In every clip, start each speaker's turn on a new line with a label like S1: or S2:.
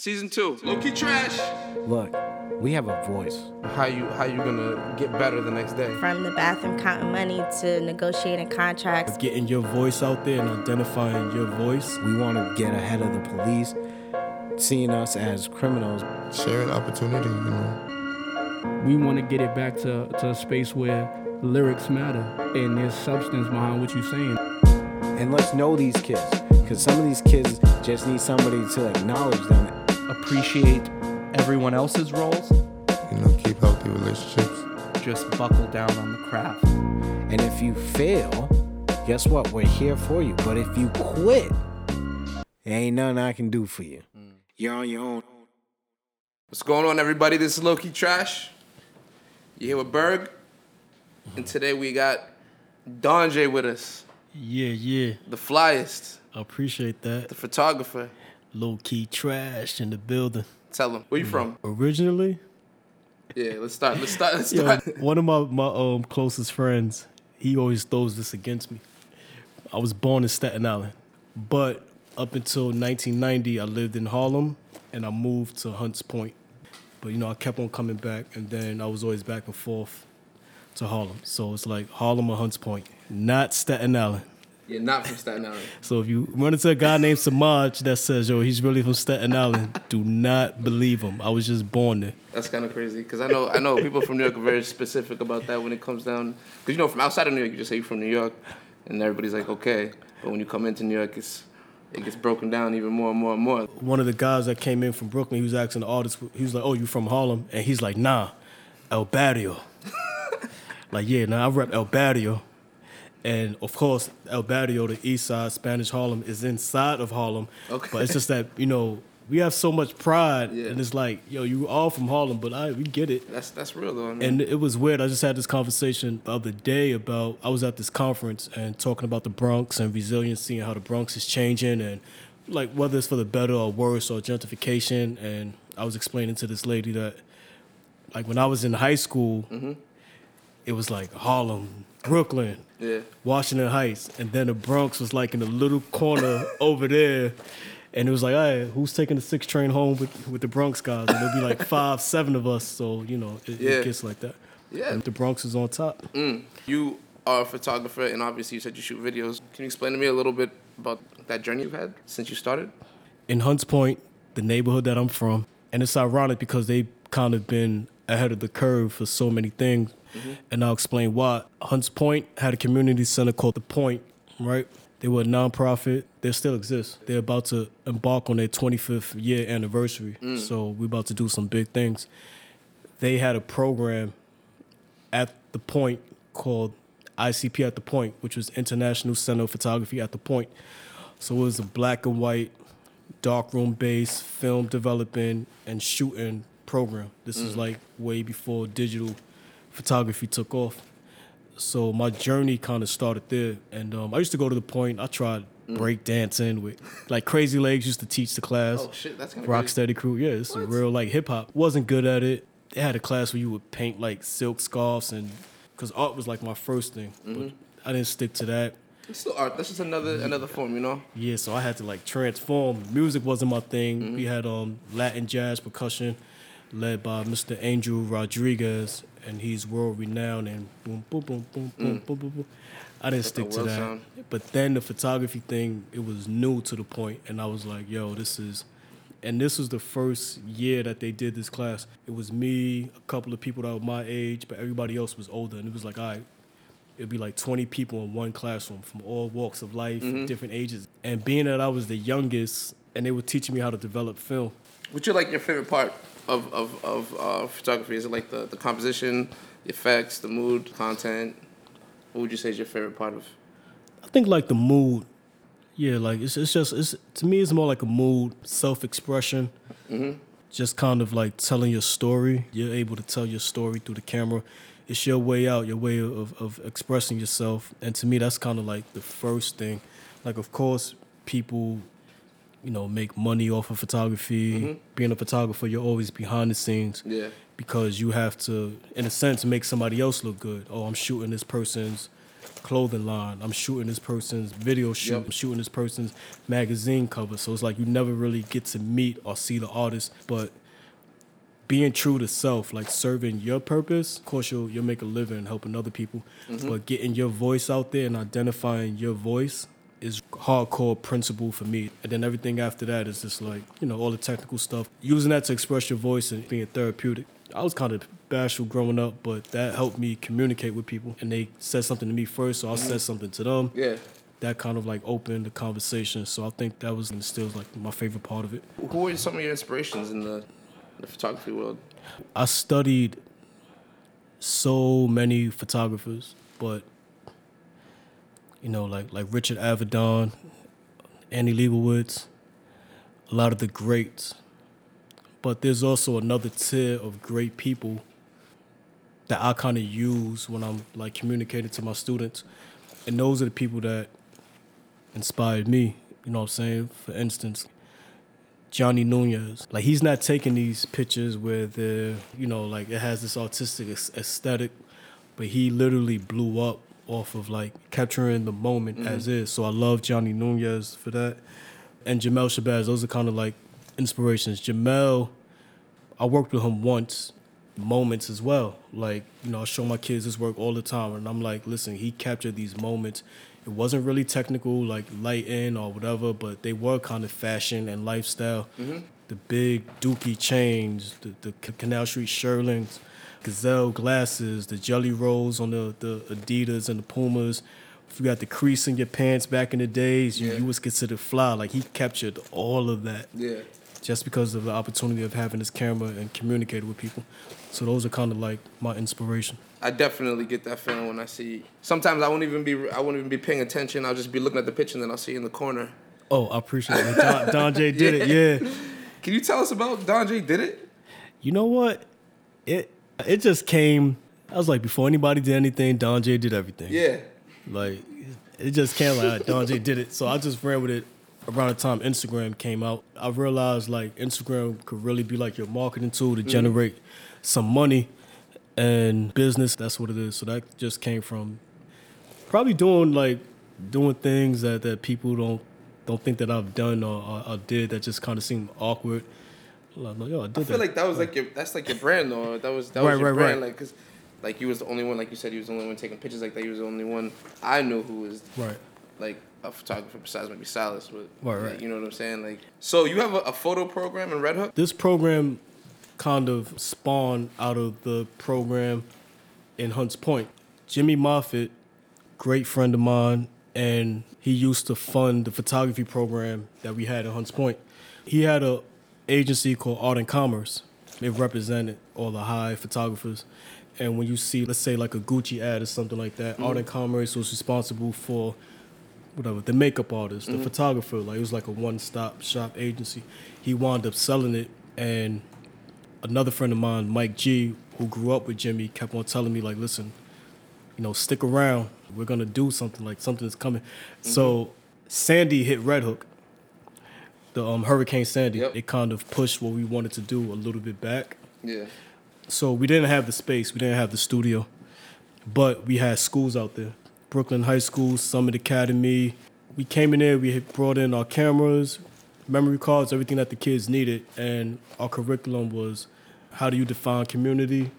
S1: Season two. Low key trash.
S2: Look, we have a voice.
S1: How you how you gonna get better the next day?
S3: From the bathroom counting money to negotiating contracts.
S4: Getting your voice out there and identifying your voice.
S2: We want to get ahead of the police, seeing us as criminals.
S5: Sharing opportunity, you know.
S6: We want to get it back to, to a space where lyrics matter and there's substance behind what you're saying.
S2: And let's know these kids, because some of these kids just need somebody to acknowledge them.
S7: Appreciate everyone else's roles.
S5: You know, keep healthy relationships.
S7: Just buckle down on the craft.
S2: And if you fail, guess what? We're here for you. But if you quit, there ain't nothing I can do for you. Mm. You're on your own.
S1: What's going on, everybody? This is Low Key Trash. You here with Berg, and today we got Don J with us,
S4: Yeah, yeah.
S1: the flyest,
S4: I appreciate that.
S1: the photographer.
S4: Low key trash in the building.
S1: Tell them where you from.
S4: Originally,
S1: Yeah, let's start. Let's start. Let's start.
S4: one of my, my um closest friends, he always throws this against me. I was born in Staten Island, but up until 1990, I lived in Harlem and I moved to Hunts Point. But you know, I kept on coming back, and then I was always back and forth to Harlem. So it's like Harlem or Hunts Point, not Staten Island.
S1: You're not from Staten Island.
S4: So if you run into a guy named Samaj that says, "Yo, he's really from Staten Island," do not believe him. I was just born there.
S1: That's kind of crazy because I know I know people from New York are very specific about that when it comes down. Because you know, from outside of New York, you just say you're from New York, and everybody's like, okay. But when you come into New York, it's it gets broken down even more and more and more.
S4: One of the guys that came in from Brooklyn, he was asking the artist, he was like, "Oh, you from Harlem?" And he's like, "Nah, El Barrio." like, yeah, nah, I rep El Barrio. And of course, El Barrio, the East Side, Spanish Harlem, is inside of Harlem.
S1: Okay.
S4: But it's just that you know we have so much pride,
S1: Yeah.
S4: and it's like, yo, you all from Harlem, but I we get it.
S1: That's that's real though. I mean,
S4: And it was weird. I just had this conversation the other day about I was at this conference and talking about the Bronx and resiliency and how the Bronx is changing and like whether it's for the better or worse or gentrification. And I was explaining to this lady that like when I was in high school, mm-hmm. it was like Harlem, Brooklyn,
S1: yeah.
S4: Washington Heights, and then the Bronx was like in a little corner over there. And it was like, all right, who's taking the six train home with, with the Bronx guys? And there'll be like five, seven of us. So, you know, it,
S1: Yeah.
S4: it gets like that.
S1: Yeah.
S4: And the Bronx is on top. Mm.
S1: You are a photographer, and obviously you said you shoot videos. Can you explain to me a little bit about that journey you've had since you started?
S4: In Hunts Point, the neighborhood that I'm from, and it's ironic because they've kind of been ahead of the curve for so many things. Mm-hmm. And I'll explain why. Hunts Point had a community center called The Point, right? They were a nonprofit. They still exist. They're about to embark on their 25th year anniversary. Mm. So we're about to do some big things. They had a program at the point called ICP at the Point, which was International Center of Photography at the Point. So it was a black and white, darkroom based film developing and shooting program. This is mm. like way before digital photography took off. So my journey kind of started there, and um, I used to go to the point. I tried break dancing with like Crazy Legs used to teach the class.
S1: Oh shit, that's kind of
S4: Rocksteady crew, yeah, it's a real like hip hop. Wasn't good at it. They had a class where you would paint like silk scarves and because art was like my first thing, but I didn't stick to that.
S1: It's still art. That's just another another form, you know.
S4: Yeah, so I had to like transform. Music wasn't my thing. We had um Latin jazz percussion led by Mr. Angel Rodriguez, and he's world renowned and boom boom boom boom mm. boom boom boom. I didn't stick to that.
S1: Sound.
S4: But then the photography thing, it was new to the point, and I was like, yo, this is. And this was the first year that they did this class. It was me, a couple of people that were my age, but everybody else was older. And it was like, all right, it'd be like 20 people in one classroom from all walks of life, mm-hmm. different ages. And being that I was the youngest, and they were teaching me how to develop film.
S1: What's your like your favorite part of of, of uh, photography? Is it like the, the composition, the effects, the mood, content? What would you say is your favorite part of?
S4: I think like the mood. Yeah, like it's it's just it's to me it's more like a mood, self expression. Just kind of like telling your story. You're able to tell your story through the camera. It's your way out, your way of, of expressing yourself. And to me that's kind of like the first thing. Like of course people, you know, make money off of photography. Mm-hmm. Being a photographer, you're always behind the scenes
S1: Yeah.
S4: because you have to, in a sense, make somebody else look good. Oh, I'm shooting this person's clothing line. I'm shooting this person's video shoot.
S1: Yep.
S4: I'm shooting this person's magazine cover. So it's like you never really get to meet or see the artist, but being true to self, like serving your purpose, of course you'll you'll make a living helping other people. Mm-hmm. But getting your voice out there and identifying your voice is hardcore principle for me. And then everything after that is just like, you know, all the technical stuff. Using that to express your voice and being therapeutic. I was kind of bashful growing up, but that helped me communicate with people. And they said something to me first, so I said mm-hmm. something to them.
S1: Yeah.
S4: That kind of like opened the conversation. So I think that was and still like my favorite part of it.
S1: Who are some of your inspirations in the, the photography world?
S4: I studied so many photographers, but you know, like like Richard Avedon, Annie Leibovitz, a lot of the greats. But there's also another tier of great people that I kind of use when I'm like communicating to my students, and those are the people that inspired me. You know what I'm saying? For instance, Johnny Nunez. Like he's not taking these pictures where the you know like it has this artistic aesthetic, but he literally blew up off of like capturing the moment mm-hmm. as is. So I love Johnny Nunez for that, and Jamel Shabazz. Those are kind of like inspirations. Jamel, I worked with him once. Moments as well. Like, you know, I show my kids his work all the time, and I'm like, listen, he captured these moments. It wasn't really technical, like lighting or whatever, but they were kind of fashion and lifestyle. Mm-hmm. The big dookie chains, the, the Canal Street Shearlings, Gazelle glasses, the jelly rolls on the, the Adidas and the Pumas. If you got the crease in your pants back in the days, you,
S1: Yeah.
S4: you was considered fly. Like he captured all of that
S1: Yeah.
S4: just because of the opportunity of having this camera and communicating with people. So those are kind of like my inspiration.
S1: I definitely get that feeling when I see. Sometimes I won't even be. I won't even be paying attention. I'll just be looking at the picture and then I'll see you in the corner.
S4: Oh, I appreciate it. Don, Don J did it. Yeah.
S1: Can you tell us about Don J? Did it?
S4: You know what? It it just came. I was like, before anybody did anything, Don J did everything.
S1: Yeah.
S4: Like it just came like Don J did it. So I just ran with it around the time Instagram came out. I realized like Instagram could really be like your marketing tool to mm. generate some money and business. That's what it is. So that just came from probably doing like doing things that, that people don't don't think that I've done or, or, or did that just kind of seem awkward. Like, yo, I did
S1: I feel
S4: that.
S1: like that was like your. That's like your brand, though. That was that
S4: Right,
S1: was your
S4: right,
S1: brand,
S4: right.
S1: like because. Like you was the only one, like you said, you was the only one taking pictures like that. You was the only one I knew who was
S4: right.
S1: like a photographer besides maybe Silas, but
S4: Right,
S1: like,
S4: right.
S1: you know what I'm saying? Like, so you have a, a photo program in Red Hook?
S4: This program kind of spawned out of the program in Hunts Point. Jimmy Moffat, great friend of mine, and he used to fund the photography program that we had in Hunts Point. He had a agency called Art and Commerce. It represented all the high photographers. And when you see, let's say, like a Gucci ad or something like that, Art and mm-hmm. Commerce was responsible for whatever the makeup artist, the mm-hmm. photographer. Like it was like a one-stop shop agency. He wound up selling it, and another friend of mine, Mike G, who grew up with Jimmy, kept on telling me like, listen, you know, stick around. We're gonna do something. Like something is coming. So mm-hmm. Sandy hit Red Hook. The um, Hurricane Sandy.
S1: Yep.
S4: It kind of pushed what we wanted to do a little bit back.
S1: Yeah.
S4: So we didn't have the space, we didn't have the studio, but we had schools out there. Brooklyn High School, Summit Academy. We came in there, we had brought in our cameras, memory cards, everything that the kids needed, and our curriculum was how do you define community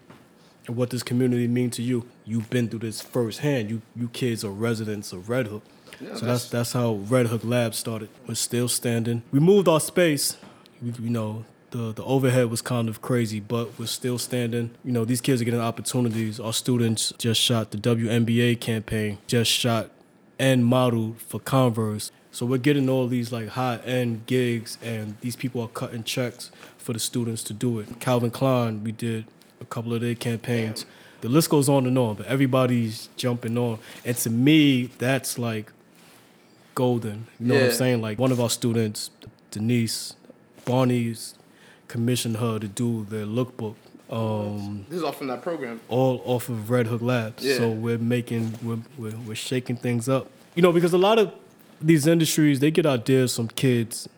S4: and what does community mean to you? You've been through this firsthand. You you kids are residents of Red Hook.
S1: Yeah,
S4: so that's that's how Red Hook Lab started. We're still standing. We moved our space. We, you know, the the overhead was kind of crazy, but we're still standing. You know, these kids are getting opportunities. Our students just shot the WNBA campaign, just shot and modeled for Converse. So we're getting all these like high end gigs, and these people are cutting checks for the students to do it. Calvin Klein, we did a couple of their campaigns. The list goes on and on, but everybody's jumping on. And to me, that's like golden. You know what I'm saying? Like one of our students, Denise, Barney's commissioned her to do their lookbook. Um,
S1: This is all from that program.
S4: all off of Red Hook Labs.
S1: Yeah.
S4: So we're making we're, we're we're shaking things up. You know, because a lot of these industries they get ideas from kids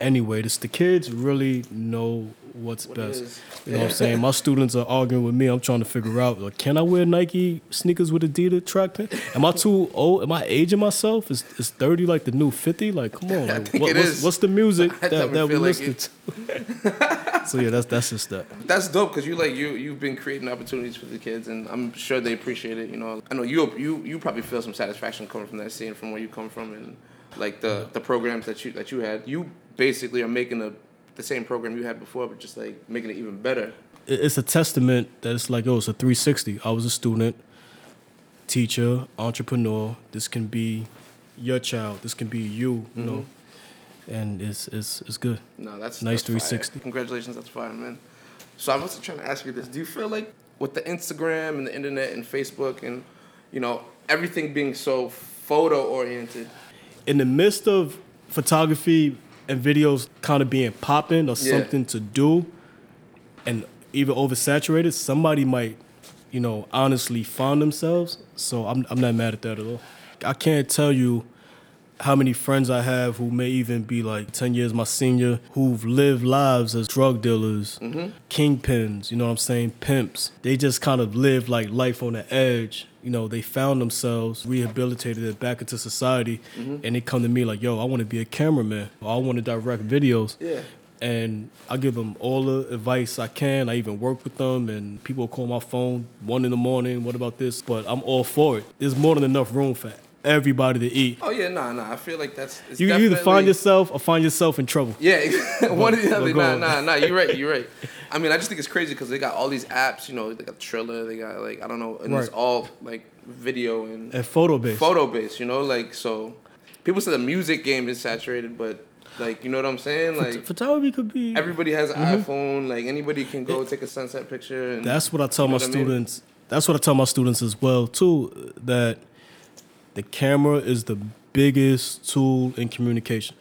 S4: anyway. This the kids really know what's
S1: What
S4: best. You know what I'm saying? My students are arguing with me. I'm trying to figure out, like, can I wear Nike sneakers with Adidas track pant? Am I too old? Am I aging myself? Is, is 30 like the new 50? Like, come on. Like, what- what's, what's the music
S1: I
S4: that, that we
S1: like
S4: listen to? so yeah, that's that's just that.
S1: That's dope because you like you you've been creating opportunities for the kids, and I'm sure they appreciate it. You know, I know you you you probably feel some satisfaction coming from that, scene, from where you come from, and like the the programs that you that you had. You basically are making a the same program you had before, but just like making it even better.
S4: it's a testament that it's like, oh, it's a 360. I was a student, teacher, entrepreneur. This can be your child. This can be you, you mm-hmm. know. And it's it's it's good.
S1: No, that's
S4: Nice
S1: that's fire.
S4: 360.
S1: Congratulations, that's fire, man. So I was trying to ask you this: Do you feel like with the Instagram and the internet and Facebook and you know everything being so photo oriented?
S4: In the midst of photography and videos kind of being popping or
S1: Yeah.
S4: something to do, and even oversaturated, somebody might, you know, honestly find themselves. So I'm I'm not mad at that at all. I can't tell you how many friends I have who may even be like 10 years my senior who've lived lives as drug dealers, mm-hmm. kingpins, you know what I'm saying, pimps. They just kind of live like life on the edge. You know, they found themselves, rehabilitated it back into society, mm-hmm. and they come to me like, yo, I want to be a cameraman. Or I want to direct videos.
S1: Yeah.
S4: And I give them all the advice I can. I even work with them, and people call my phone one in the morning. What about this? But I'm all for it. There's more than enough room for everybody to eat.
S1: Oh yeah, nah, nah. I feel like that's
S4: You can either find yourself or find yourself in trouble.
S1: Yeah, one or the other. Nah, nah, nah. You're right. You're right. I mean, I just think it's crazy because they got all these apps. You know, they got Triller. They got like I don't know, and it's all like video and
S4: And photo based.
S1: photo based. You know, like so. People say the music game is saturated, but like you know what I'm saying? Like
S4: Photography could be.
S1: everybody has an iPhone. Like anybody can go take a sunset picture. And
S4: Mm-hmm. That's what I tell
S1: You know
S4: my
S1: what I mean?
S4: students. That's what I tell my students as well too. That the camera is the biggest tool in communication.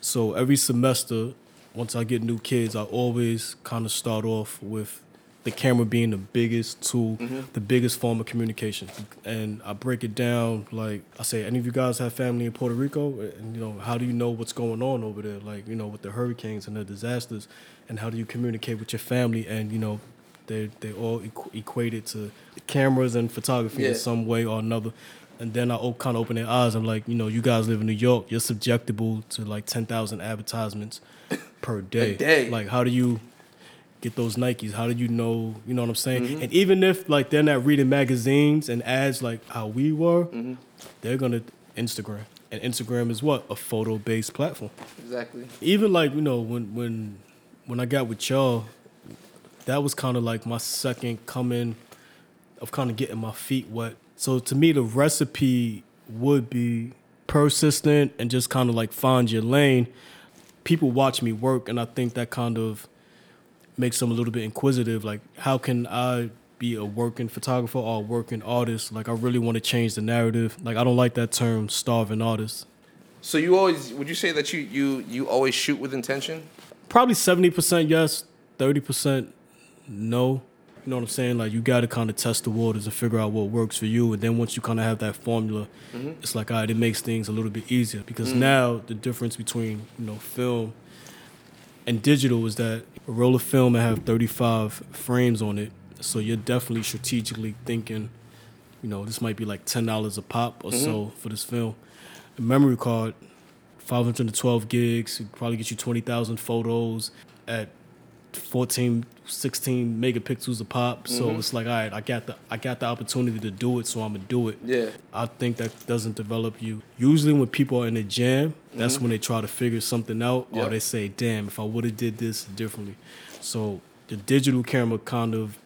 S4: So every semester, once I get new kids, I always kind of start off with the camera being the biggest tool,
S1: Mm-hmm.
S4: the biggest form of communication. And I break it down like I say, any of you guys have family in Puerto Rico? And you know, how do you know what's going on over there? Like, you know, with the hurricanes and the disasters, and how do you communicate with your family? And you know, they they all equ- equated to cameras and photography
S1: Yeah.
S4: in some way or another. And then I kind of open their eyes. I'm like, you know, you guys live in New York. You're subjectable to like ten thousand advertisements per day.
S1: day.
S4: Like, how do you get those Nikes? How do you know? You know what I'm saying?
S1: Mm-hmm.
S4: And even if like they're not reading magazines and ads like how we were,
S1: Mm-hmm.
S4: they're gonna Instagram. And Instagram is what a photo based platform.
S1: exactly.
S4: Even like you know when when when I got with y'all, that was kind of like my second coming of kind of getting my feet wet. So to me, the recipe would be persistent and just kind of like find your lane. People watch me work, and I think that kind of makes them a little bit inquisitive. Like, how can I be a working photographer or a working artist? Like, I really want to change the narrative. Like, I don't like that term, starving artist.
S1: So you always would you say that you you you always shoot with intention?
S4: Probably seventy percent yes, thirty percent no. You know what I'm saying? Like you got to kind of test the waters and figure out what works for you, and then once you kind of have that formula, mm-hmm. it's like all right, it makes things a little bit easier because mm. now the difference between you know film and digital is that a roll of film will have 35 frames on it, so you're definitely strategically thinking, you know, this might be like ten dollars a pop or mm-hmm. so for this film. A memory card 512 gigs, probably get you 20,000 photos at 14, 16 megapixels a pop. So mm-hmm. it's like, all right, I got the I got the opportunity to do it, so I'm gonna do it.
S1: Yeah.
S4: I think that doesn't develop you. Usually, when people are in a jam, that's mm-hmm. when they try to figure something out,
S1: Yeah.
S4: or they say, "Damn, if I would have did this differently." So the digital camera kind of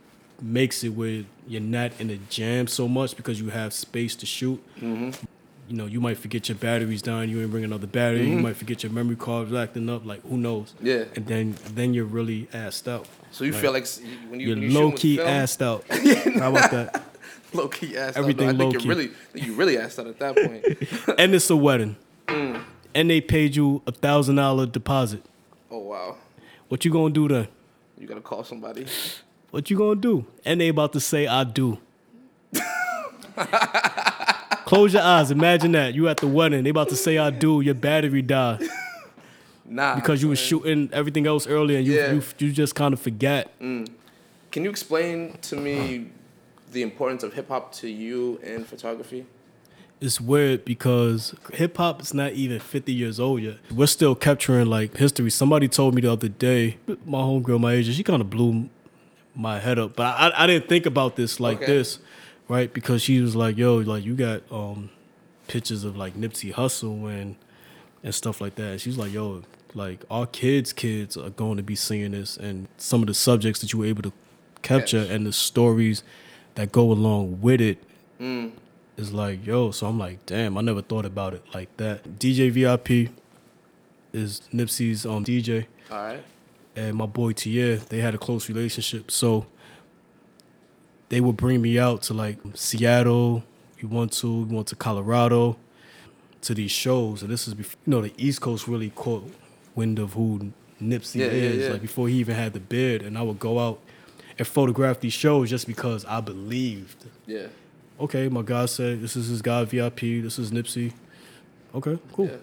S4: makes it where you're not in a jam so much because you have space to shoot. Mm-hmm. You know, you might forget your batteries down. You ain't bring another battery. You might forget your memory cards acting up. Like who knows?
S1: Yeah.
S4: And then then you're really assed out.
S1: So you feel like when you
S4: You're
S1: when you
S4: low key
S1: film,
S4: assed out. How about that?
S1: low key ass.
S4: Everything
S1: I think
S4: low
S1: you're
S4: key.
S1: really you really asked out at that point.
S4: and it's a wedding.
S1: Mm.
S4: And they paid you a thousand dollar deposit.
S1: oh wow,
S4: What you gonna do then?
S1: you gotta call somebody.
S4: What you gonna do? And they about to say I do. Close your eyes. Imagine that. You at the wedding. They about to say ah, I do. Your battery died.
S1: Nah,
S4: because you were shooting everything else earlier, and you
S1: Yeah.
S4: you, you just kind of forget. Mm.
S1: Can you explain to me the importance of hip hop to you in photography?
S4: It's weird because hip hop is not even 50 years old yet. We're still capturing like history. Somebody told me the other day, my homegirl, my age, she kind of blew my head up. But I, I didn't think about this like
S1: Okay.
S4: this, right? Because she was like, "Yo, like you got um pictures of like Nipsey Hussle and and stuff like that." She's like, "Yo, like our kids' kids are going to be seeing this, and some of the subjects that you were able to capture
S1: Catch.
S4: and the stories that go along with it."
S1: Mm.
S4: is like, yo, so I'm like, damn, I never thought about it like that. DJ VIP is Nipsey's um DJ
S1: All right.
S4: and my boy Tier, they had a close relationship. So they would bring me out to like Seattle, we went to we went to Colorado to these shows. And this is before you know, the East Coast really caught wind of who Nipsey
S1: Yeah, yeah,
S4: is,
S1: yeah.
S4: like before he even had the beard. And I would go out and photograph these shows just because I believed
S1: Yeah.
S4: okay, my guy said this is his guy VIP, this is Nipsey. Okay, cool.
S1: Yeah.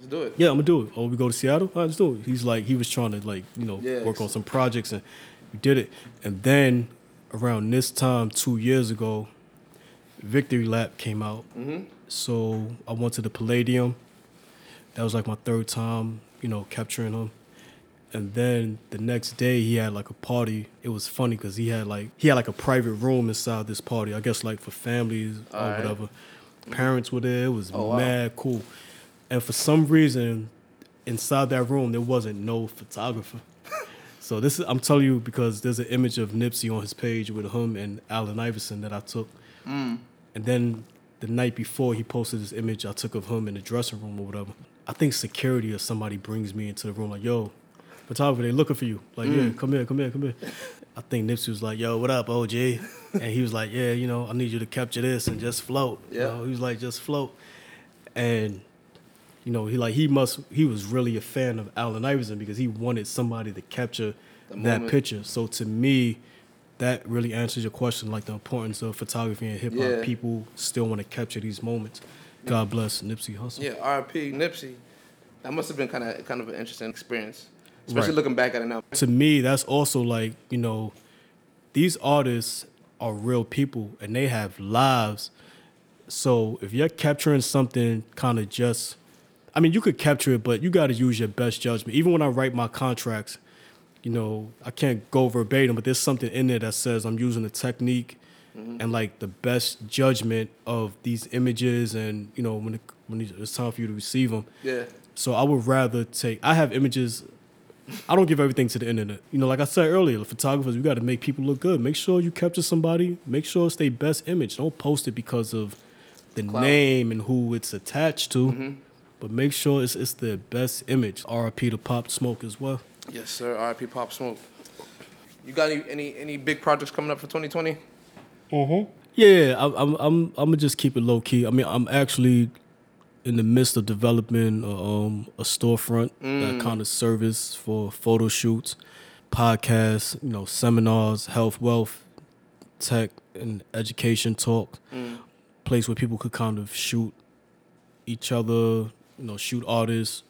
S1: Let's do it.
S4: Yeah, I'm gonna do it. Oh, we go to Seattle? All right, let's do it. He's like, he was trying to like, you know,
S1: Yeah.
S4: work on some projects and we did it. And then around this time, two years ago, Victory Lap came out.
S1: Mm-hmm.
S4: So I went to the Palladium. That was like my third time, you know, capturing him. And then the next day he had like a party. It was funny because he had like he had like a private room inside this party. I guess like for families or
S1: Alright.
S4: whatever. Parents were there. It was
S1: Oh, wow.
S4: mad cool. And for some reason, inside that room there wasn't no photographer. So this is I'm telling you because there's an image of Nipsey on his page with him and Allen Iverson that I took.
S1: Mm.
S4: And then the night before, he posted this image I took of him in the dressing room or whatever. I think security or somebody brings me into the room like, yo, photographer, they looking for you. Like, yeah,
S1: Mm.
S4: come here, come here, come here. I think Nipsey was like, yo, what up, OG? and he was like, yeah, you know, I need you to capture this and just float. You
S1: Yeah.
S4: know, he was like, just float. And, you know, he like, he must, he was really a fan of Allen Iverson because he wanted somebody to capture that
S1: moment.
S4: picture. So to me, that really answers your question, like the importance of photography and hip hop.
S1: Yeah.
S4: People still want to capture these moments. God bless Nipsey Hussle.
S1: Yeah, R.P. Nipsey. That must have been kind of kind of an interesting experience, especially
S4: Right.
S1: looking back at it now.
S4: To me, that's also like you know, these artists are real people and they have lives. So if you're capturing something, kind of just, I mean, you could capture it, but you got to use your best judgment. Even when I write my contracts, you know, I can't go verbatim, but there's something in there that says I'm using a technique and like the best judgment of these images, and you know, when it, when it's time for you to receive them.
S1: Yeah.
S4: So I would rather take. I have images. I don't give everything to the internet. You know, like I said earlier, the photographers, we got to make people look good. Make sure you capture somebody. Make sure it's their best image. Don't post it because of the
S1: Clout.
S4: name and who it's attached to.
S1: Mhm.
S4: But make sure it's it's the best image. RIP to Pop Smoke as well.
S1: Yes, sir. R.I.P. Pop Smoke. You got any any, any big projects coming up for 2020?
S4: Yeah, I, I'm I'm I'm gonna just keep it low key. I mean, I'm actually in the midst of developing um, a storefront that
S1: Mm.
S4: kind of service for photo shoots, podcasts, you know, seminars, health, wealth, tech, and education talk.
S1: Mm.
S4: Place where people could kind of shoot each other, you know, shoot artists,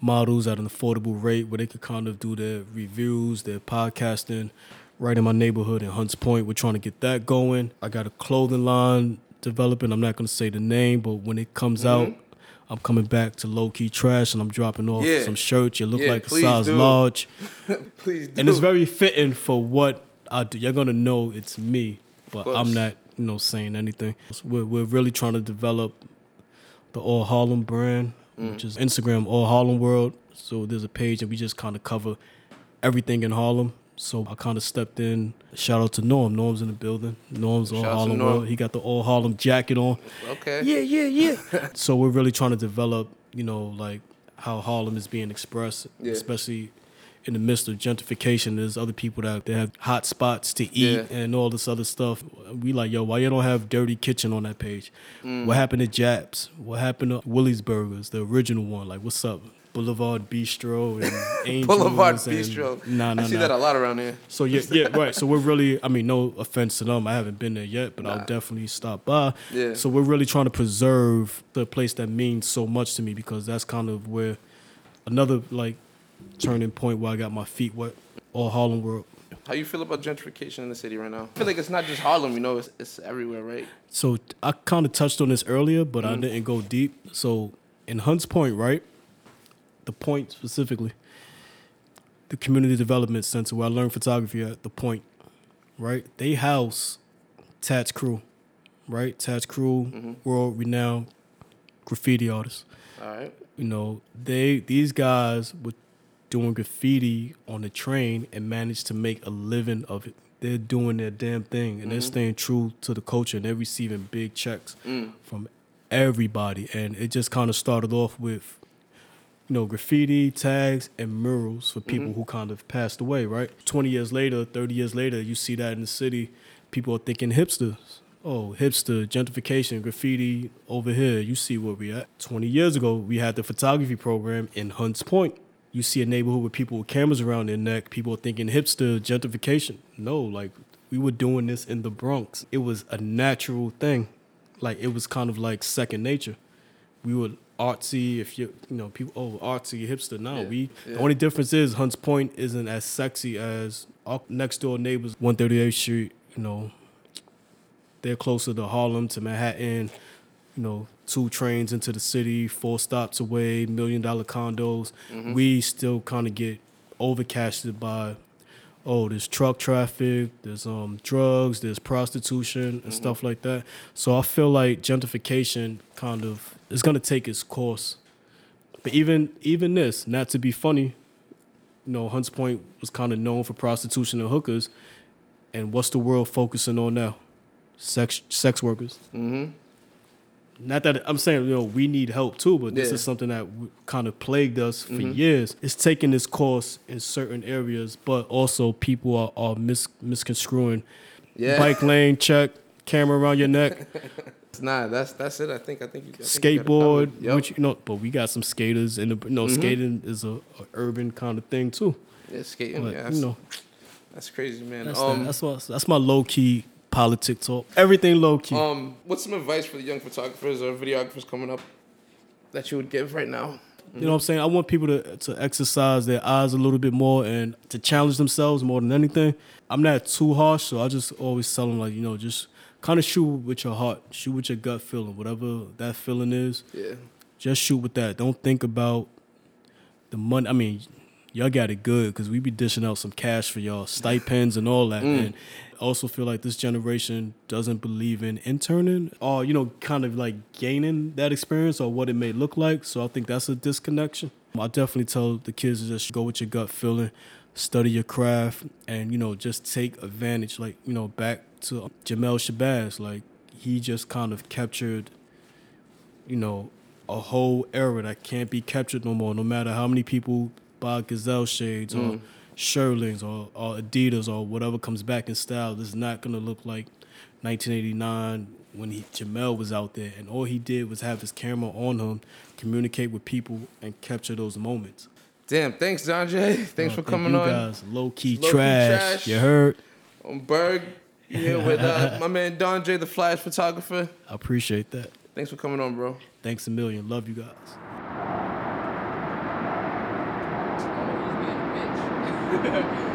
S4: models at an affordable rate where they could kind of do their reviews, their podcasting right in my neighborhood in Hunts Point. We're trying to get that going. I got a clothing line developing. I'm not going to say the name, but when it comes out,
S1: Mhm.
S4: I'm coming back to low key trash and I'm dropping off
S1: Yeah.
S4: some shirts. You look
S1: Yeah,
S4: like a size
S1: do.
S4: large.
S1: Please do.
S4: And it's very fitting for what I do. You're gonna know it's me, but. I'm not, you know, saying anything. So we're we're really trying to develop the All Harlem brand,
S1: Mm.
S4: which is Instagram All Harlem World. So there's a page and we just kind of cover everything in Harlem. So I kind of stepped in. Shout out to Norm. Norm's in the building. Norm's All
S1: Shout
S4: Harlem
S1: Norm.
S4: World. He got the All Harlem jacket on.
S1: Okay.
S4: Yeah, yeah, yeah. so we're really trying to develop, you know, like how Harlem is being expressed,
S1: Yeah.
S4: especially in the midst of gentrification. There's other people that they have hot spots to eat
S1: Yeah.
S4: and all this other stuff. We like, yo, why you don't have Dirty Kitchen on that page?
S1: Mm.
S4: What happened to Japs? What happened to Willie's Burgers, the original one? Like, what's up? Boulevard Bistro and Angels
S1: Boulevard
S4: and-
S1: Bistro.
S4: Nah, nah,
S1: I see
S4: nah.
S1: that a lot around here.
S4: So yeah, yeah, right. So we're really, I mean, no offense to them. I haven't been there yet, but
S1: Nah.
S4: I'll definitely stop by.
S1: Yeah.
S4: So we're really trying to preserve the place that means so much to me because that's kind of where another like turning point where I got my feet wet. All Harlem world.
S1: How you feel about gentrification in the city right now? I feel like it's not just Harlem, you know, it's, it's everywhere, right?
S4: So I kind of touched on this earlier, but I mm. didn't go deep. So in Hunts Point, right? The Point specifically, the Community Development Center where I learned photography at the Point, right? They house Tats Cru, right? Tats Cru, mm-hmm. world renowned graffiti artists.
S1: All right.
S4: You know, they these guys were doing graffiti on the train and managed to make a living of it. They're doing their damn thing and they're mm-hmm. staying true to the culture and they're receiving big checks mm. from everybody. And it just kind of started off with, you know, graffiti, tags, and murals for people mm-hmm. who kind of passed away, right? 20 years later, 30 years later, you see that in the city, people are thinking hipsters. Oh, hipster, gentrification, graffiti over here. You see where we at. 20 years ago, we had the photography program in Hunts Point. You see a neighborhood with people with cameras around their neck, people are thinking hipster, gentrification. No, like we were doing this in the Bronx. It was a natural thing. Like it was kind of like second nature. We were artsy, if you you know, people oh artsy, hipster. No,
S1: Yeah,
S4: we
S1: yeah.
S4: the only difference is Hunts Point isn't as sexy as our next door neighbors, 138th Street, you know, they're closer to Harlem, to Manhattan, you know, two trains into the city, four stops away, million dollar condos. We still kind of get overcasted by, oh, there's truck traffic, there's um drugs, there's prostitution and stuff like that. So I feel like gentrification kind of is gonna take its course. But even even this, not to be funny, you know, Hunts Point was kind of known for prostitution and hookers. And what's the world focusing on now? Sex sex workers.
S1: Mm-hmm.
S4: Not that I'm saying you know we need help too, but this
S1: Yeah.
S4: is something that kind of plagued us for
S1: Mhm.
S4: years. It's taking this course in certain areas, but also people are, are mis- misconstruing.
S1: Yeah.
S4: Bike lane check, camera around your neck, It's
S1: Nah, that's that's it. I think I think you I think you
S4: skateboard,
S1: covered. Yep.
S4: which you know. But we got some skaters, and you know,
S1: Mhm.
S4: skating is a, a urban kind of thing too.
S1: yeah, skating.
S4: But,
S1: yeah,
S4: you know,
S1: that's crazy, man.
S4: that's,
S1: um,
S4: that, that's my that's my low key politic talk. Everything low key.
S1: um, what's some advice for the young photographers or videographers coming up that you would give right now?
S4: You know what I'm saying? I want people to to exercise their eyes a little bit more and to challenge themselves more than anything. I'm not too harsh, so I just always tell them like, you know, just kind of shoot with your heart, shoot with your gut feeling, whatever that feeling is.
S1: Yeah.
S4: Just shoot with that. Don't think about the money. I mean, y'all got it good because we be dishing out some cash for y'all stipends and all that.
S1: Mm.
S4: And also feel like this generation doesn't believe in interning or you know, kind of like gaining that experience or what it may look like. So I think that's a disconnection. I definitely tell the kids to just go with your gut feeling, study your craft, and you know, just take advantage. Like you know, back to Jamel Shabazz, like he just kind of captured you know, a whole era that can't be captured no more, no matter how many people buy Gazelle shades or
S1: Mm.
S4: Shearlings or, or Adidas or whatever comes back in style. This is not gonna look like 1989 when he Jamel was out there, and all he did was have his camera on him, communicate with people, and capture those moments.
S1: Damn, thanks, Don J. Thanks
S4: Uh,
S1: for
S4: thank
S1: coming
S4: you
S1: on.
S4: guys. Low key
S1: Low-key
S4: trash.
S1: trash.
S4: You heard?
S1: On Berg, here with uh, my man Don J, the Flash photographer.
S4: I appreciate that.
S1: Thanks for coming on, bro.
S4: Thanks a million. Love you guys.
S1: ハハハ。